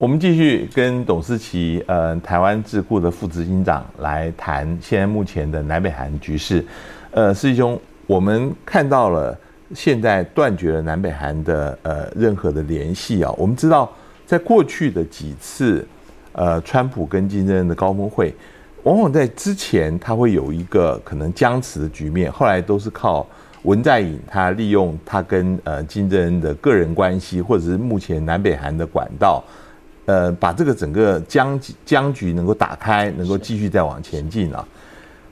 我们继续跟董思琪，呃，台湾智库的副执行长来谈现在目前的南北韩局势。呃，师兄，我们看到了现在断绝了南北韩的呃任何的联系啊。我们知道，在过去的几次呃川普跟金正恩的高峰会，往往在之前他会有一个可能僵持的局面，后来都是靠文在寅他利用他跟呃金正恩的个人关系，或者是目前南北韩的管道。呃，把这个整个僵僵局能够打开，能够继续再往前进啊。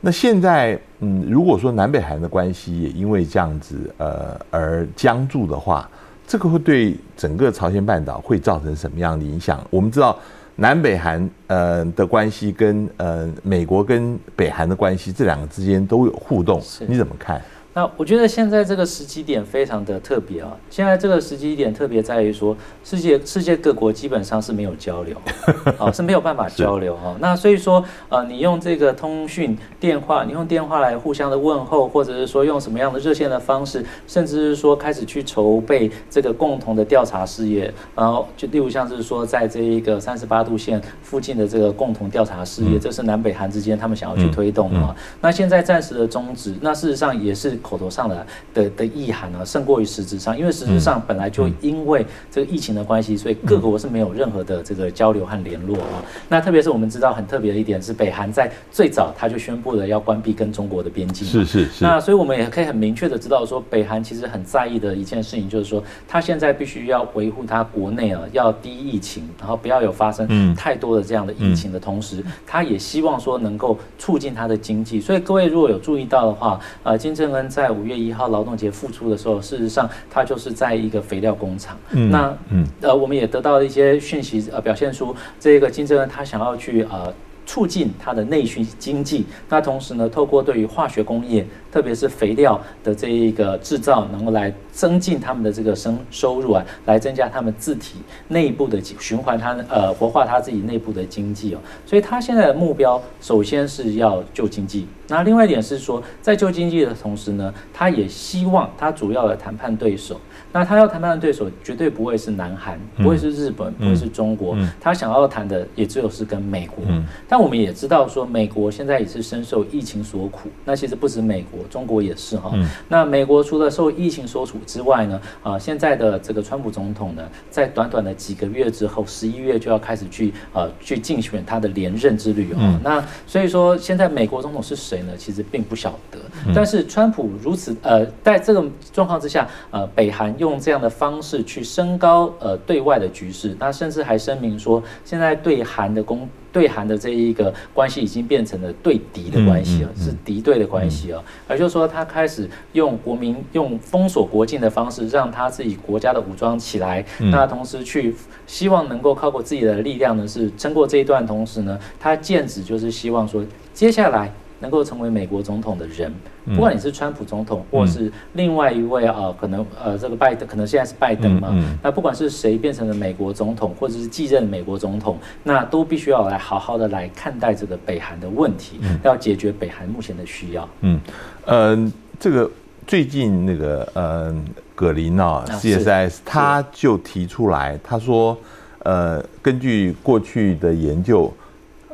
那现在，嗯，如果说南北韩的关系也因为这样子呃而僵住的话，这个会对整个朝鲜半岛会造成什么样的影响？我们知道南北韩呃的关系跟呃美国跟北韩的关系这两个之间都有互动，你怎么看？那我觉得现在这个时机点非常的特别啊！现在这个时机点特别在于说，世界世界各国基本上是没有交流，啊是没有办法交流哈。那所以说，呃，你用这个通讯电话，你用电话来互相的问候，或者是说用什么样的热线的方式，甚至是说开始去筹备这个共同的调查事业，然后就例如像是说在这一个三十八度线附近的这个共同调查事业，这是南北韩之间他们想要去推动的。那现在暂时的终止，那事实上也是。口头上的的的意涵呢，胜过于实质上，因为实质上本来就因为这个疫情的关系，所以各国是没有任何的这个交流和联络啊。那特别是我们知道很特别的一点是，北韩在最早他就宣布了要关闭跟中国的边境。是是是。那所以我们也可以很明确的知道说，北韩其实很在意的一件事情就是说，他现在必须要维护他国内啊要低疫情，然后不要有发生太多的这样的疫情的同时，他也希望说能够促进他的经济。所以各位如果有注意到的话，呃，金正恩。在五月一号劳动节复出的时候，事实上他就是在一个肥料工厂。那呃，我们也得到了一些讯息，呃，表现出这个金正恩他想要去呃。促进它的内需经济，那同时呢，透过对于化学工业，特别是肥料的这一个制造，能够来增进他们的这个生收入啊，来增加他们自体内部的循环，他呃活化他自己内部的经济哦。所以他现在的目标，首先是要救经济。那另外一点是说，在救经济的同时呢，他也希望他主要的谈判对手。那他要谈判的对手绝对不会是南韩，不会是日本，不会是中国，他想要谈的也只有是跟美国。但我们也知道说，美国现在也是深受疫情所苦。那其实不止美国，中国也是哈。那美国除了受疫情所处之外呢，啊，现在的这个川普总统呢，在短短的几个月之后，十一月就要开始去呃去竞选他的连任之旅啊。那所以说，现在美国总统是谁呢？其实并不晓得。但是川普如此呃，在这个状况之下，呃，北韩。用这样的方式去升高呃对外的局势，那甚至还声明说，现在对韩的公对韩的这一个关系已经变成了对敌的关系了，是敌对的关系啊。而就是说他开始用国民用封锁国境的方式，让他自己国家的武装起来，那同时去希望能够靠过自己的力量呢，是撑过这一段，同时呢，他剑指就是希望说接下来。能够成为美国总统的人，不管你是川普总统，或是另外一位啊，可能呃，这个拜登，可能现在是拜登嘛，那不管是谁变成了美国总统，或者是继任美国总统，那都必须要来好好的来看待这个北韩的问题，要解决北韩目前的需要。嗯，呃，这个最近那个呃，葛林啊，CSIS 他就提出来，他说，呃，根据过去的研究。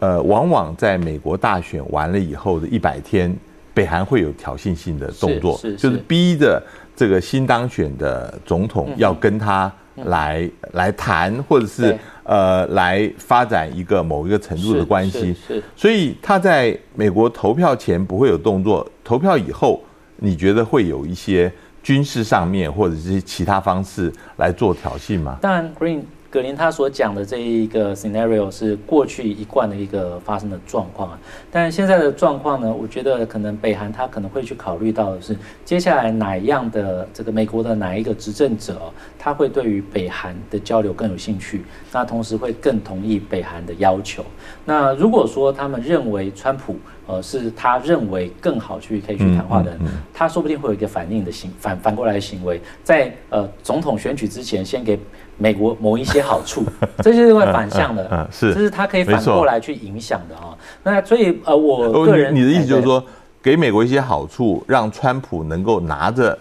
呃，往往在美国大选完了以后的一百天，北韩会有挑衅性的动作，就是逼着这个新当选的总统要跟他来来谈，或者是呃来发展一个某一个程度的关系。是，所以他在美国投票前不会有动作，投票以后，你觉得会有一些军事上面或者是其他方式来做挑衅吗？当然，Green。葛林他所讲的这一个 scenario 是过去一贯的一个发生的状况啊，但现在的状况呢，我觉得可能北韩他可能会去考虑到的是，接下来哪一样的这个美国的哪一个执政者，他会对于北韩的交流更有兴趣，那同时会更同意北韩的要求。那如果说他们认为川普呃是他认为更好去可以去谈话的人，他说不定会有一个反应的行反反过来的行为，在呃总统选举之前先给。美国某一些好处，这就是会反向的，嗯，是，这是他可以反过来去影响的啊。那所以呃，我个人你的意思就是说，给美国一些好处，让川普能够拿着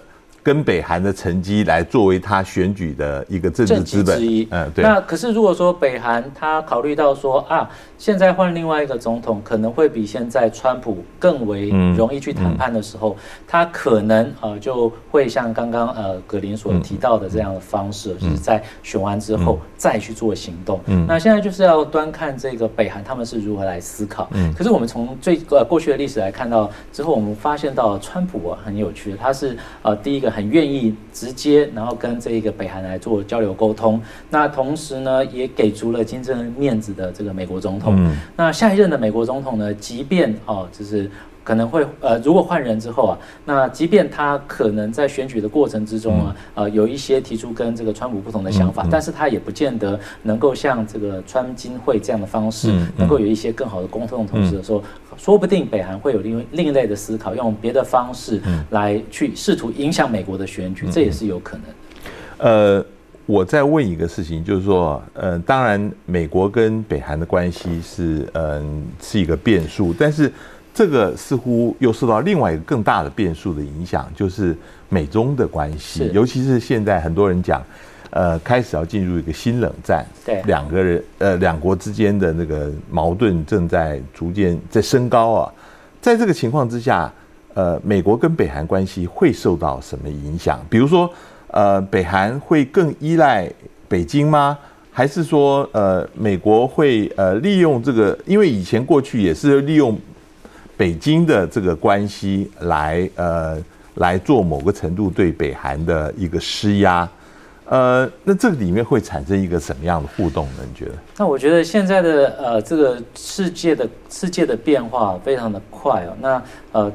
跟北韩的成绩来作为他选举的一个政治资本之一。嗯，对。那可是如果说北韩他考虑到说啊，现在换另外一个总统可能会比现在川普更为容易去谈判的时候，他可能呃就会像刚刚呃葛林所提到的这样的方式，就是在选完之后再去做行动。嗯，那现在就是要端看这个北韩他们是如何来思考。嗯，可是我们从最呃过去的历史来看到之后，我们发现到川普啊很有趣，他是呃第一个很愿意直接然后跟这个北韩来做交流沟通，那同时呢也给足了金正恩面子的这个美国总统。嗯，那下一任的美国总统呢，即便哦就是。可能会呃，如果换人之后啊，那即便他可能在选举的过程之中啊，呃，有一些提出跟这个川普不同的想法，但是他也不见得能够像这个川金会这样的方式，能够有一些更好的沟通的同时的时候，说不定北韩会有另另一类的思考，用别的方式来去试图影响美国的选举，这也是有可能。呃，我再问一个事情，就是说，呃，当然美国跟北韩的关系是嗯是一个变数，但是。这个似乎又受到另外一个更大的变数的影响，就是美中的关系，尤其是现在很多人讲，呃，开始要进入一个新冷战，对，两个人呃两国之间的那个矛盾正在逐渐在升高啊，在这个情况之下，呃，美国跟北韩关系会受到什么影响？比如说，呃，北韩会更依赖北京吗？还是说，呃，美国会呃利用这个？因为以前过去也是利用。北京的这个关系来呃来做某个程度对北韩的一个施压，呃，那这里面会产生一个什么样的互动呢？你觉得？那我觉得现在的呃这个世界的世界的变化非常的快哦，那呃。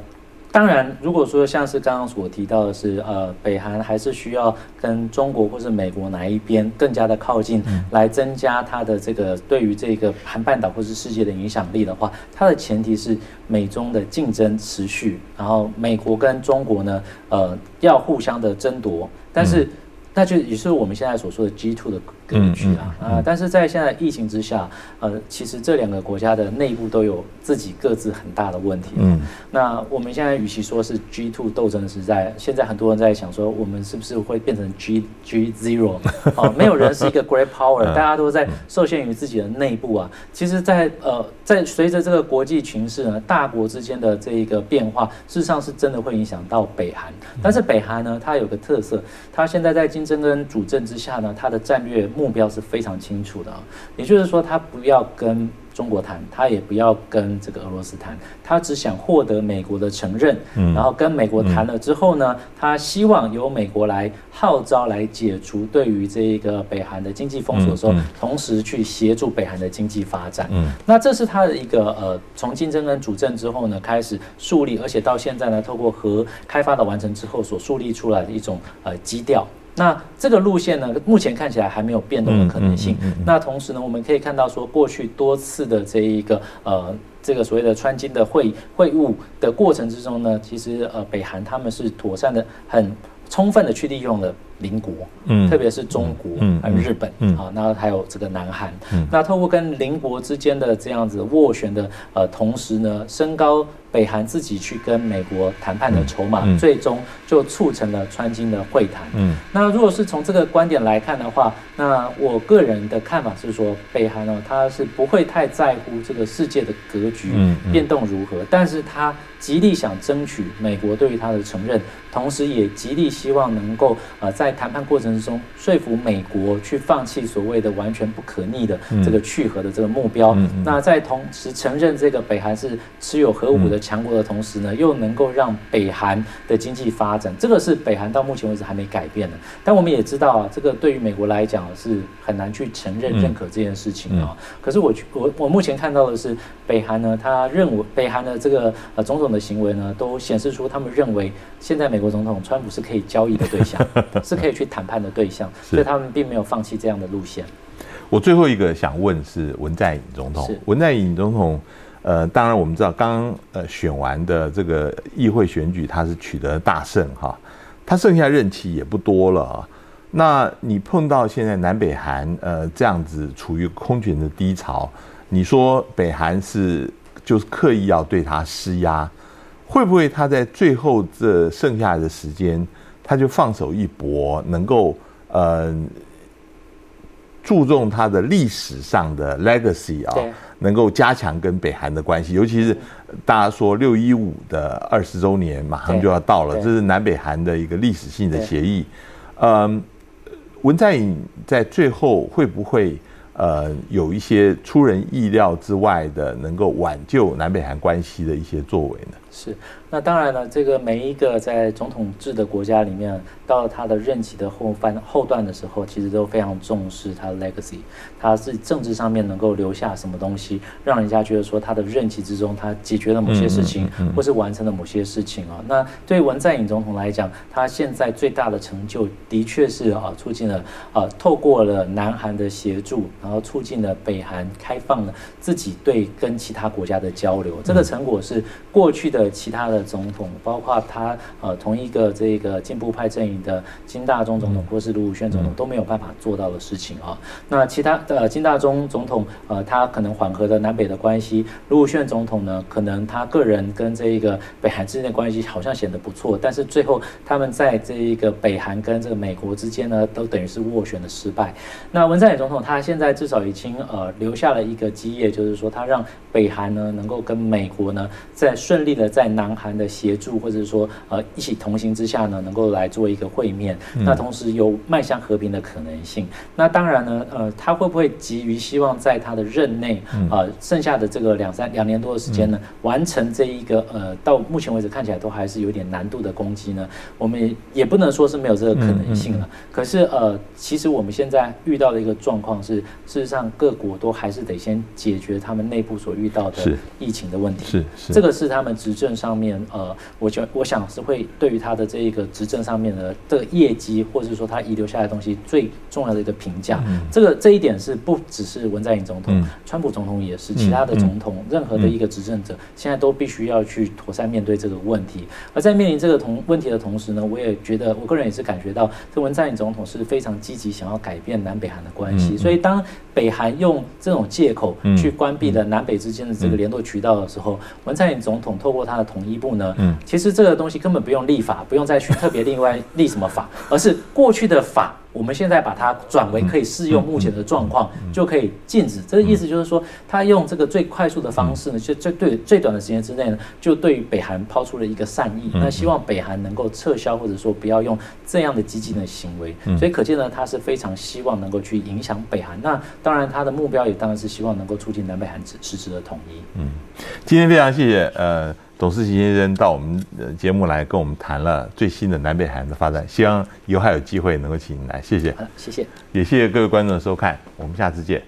当然，如果说像是刚刚所提到的是，呃，北韩还是需要跟中国或是美国哪一边更加的靠近，来增加它的这个对于这个韩半岛或是世界的影响力的话，它的前提是美中的竞争持续，然后美国跟中国呢，呃，要互相的争夺，但是。那就也是我们现在所说的 G two 的格局啊啊！但是在现在疫情之下，呃，其实这两个国家的内部都有自己各自很大的问题。嗯，那我们现在与其说是 G two 斗争的时代，现在很多人在想说，我们是不是会变成 G G zero？哦，没有人是一个 great power，大家都在受限于自己的内部啊。其实，在呃，在随着这个国际形势呢，大国之间的这一个变化，事实上是真的会影响到北韩。但是北韩呢，它有个特色，它现在在金正恩主政之下呢，它的战略目标是非常清楚的啊，也就是说，他不要跟。中国谈，他也不要跟这个俄罗斯谈，他只想获得美国的承认。嗯，然后跟美国谈了之后呢，他希望由美国来号召来解除对于这一个北韩的经济封锁的时候，同时去协助北韩的经济发展。嗯，那这是他的一个呃，从竞争跟主政之后呢，开始树立，而且到现在呢，透过核开发的完成之后所树立出来的一种呃基调。那这个路线呢，目前看起来还没有变动的可能性。那同时呢，我们可以看到说，过去多次的这一个呃，这个所谓的川金的会会晤的过程之中呢，其实呃，北韩他们是妥善的、很充分的去利用了。邻国，嗯，特别是中国，嗯，还有日本，嗯，啊，那还有这个南韩，嗯，那透过跟邻国之间的这样子斡旋的，呃，同时呢，升高北韩自己去跟美国谈判的筹码，最终就促成了川金的会谈，嗯，那如果是从这个观点来看的话，那我个人的看法是说，北韩哦，他是不会太在乎这个世界的格局变动如何，但是他极力想争取美国对于他的承认，同时也极力希望能够，呃，在在谈判过程中，说服美国去放弃所谓的完全不可逆的这个去核的这个目标。那在同时承认这个北韩是持有核武的强国的同时呢，又能够让北韩的经济发展，这个是北韩到目前为止还没改变的。但我们也知道啊，这个对于美国来讲是很难去承认认可这件事情啊。可是我我我目前看到的是，北韩呢，他认为北韩的这个呃种种的行为呢，都显示出他们认为现在美国总统川普是可以交易的对象。是可以去谈判的对象，所以他们并没有放弃这样的路线。我最后一个想问是文在寅总统，文在寅总统，呃，当然我们知道刚呃选完的这个议会选举，他是取得大胜哈，他剩下任期也不多了啊。那你碰到现在南北韩呃这样子处于空前的低潮，你说北韩是就是刻意要对他施压，会不会他在最后这剩下的时间？他就放手一搏，能够呃注重它的历史上的 legacy 啊，能够加强跟北韩的关系，尤其是大家说六一五的二十周年马上就要到了，这是南北韩的一个历史性的协议。嗯，文在寅在最后会不会呃有一些出人意料之外的，能够挽救南北韩关系的一些作为呢？是。那当然了，这个每一个在总统制的国家里面，到了他的任期的后半后段的时候，其实都非常重视他的 legacy，他是政治上面能够留下什么东西，让人家觉得说他的任期之中他解决了某些事情，或是完成了某些事情啊。那对文在寅总统来讲，他现在最大的成就的确是啊，促进了啊，透过了南韩的协助，然后促进了北韩开放了自己对跟其他国家的交流。这个成果是过去的其他的。总统包括他呃同一个这个进步派阵营的金大中总统或是卢武铉总统都没有办法做到的事情啊。那其他的金大中总统呃他可能缓和了南北的关系，卢武铉总统呢可能他个人跟这一个北韩之间的关系好像显得不错，但是最后他们在这一个北韩跟这个美国之间呢都等于是斡旋的失败。那文在寅总统他现在至少已经呃留下了一个基业，就是说他让北韩呢能够跟美国呢在顺利的在南韩。的协助，或者说呃一起同行之下呢，能够来做一个会面，那同时有迈向和平的可能性。那当然呢，呃，他会不会急于希望在他的任内啊，剩下的这个两三两年多的时间呢，完成这一个呃，到目前为止看起来都还是有点难度的攻击呢？我们也不能说是没有这个可能性了。可是呃，其实我们现在遇到的一个状况是，事实上各国都还是得先解决他们内部所遇到的疫情的问题。是是，这个是他们执政上面。呃，我觉我想是会对于他的这一个执政上面的这个业绩，或者说他遗留下来的东西最重要的一个评价。这个这一点是不只是文在寅总统，川普总统也是，其他的总统，任何的一个执政者，现在都必须要去妥善面对这个问题。而在面临这个同问题的同时呢，我也觉得我个人也是感觉到，这文在寅总统是非常积极想要改变南北韩的关系。所以当北韩用这种借口去关闭了南北之间的这个联络渠道的时候，文在寅总统透过他的统一部呢。嗯，其实这个东西根本不用立法，不用再去特别另外立什么法，而是过去的法。我们现在把它转为可以适用目前的状况，就可以禁止。这个意思就是说，他用这个最快速的方式呢，就最对最短的时间之内呢，就对于北韩抛出了一个善意。那希望北韩能够撤销，或者说不要用这样的激进的行为。所以可见呢，他是非常希望能够去影响北韩。那当然，他的目标也当然是希望能够促进南北韩实质的统一。嗯，今天非常谢谢呃。董事席先生到我们的节目来跟我们谈了最新的南北韩的发展，希望以后还有机会能够请您来，谢谢。谢谢，也谢谢各位观众的收看，我们下次见。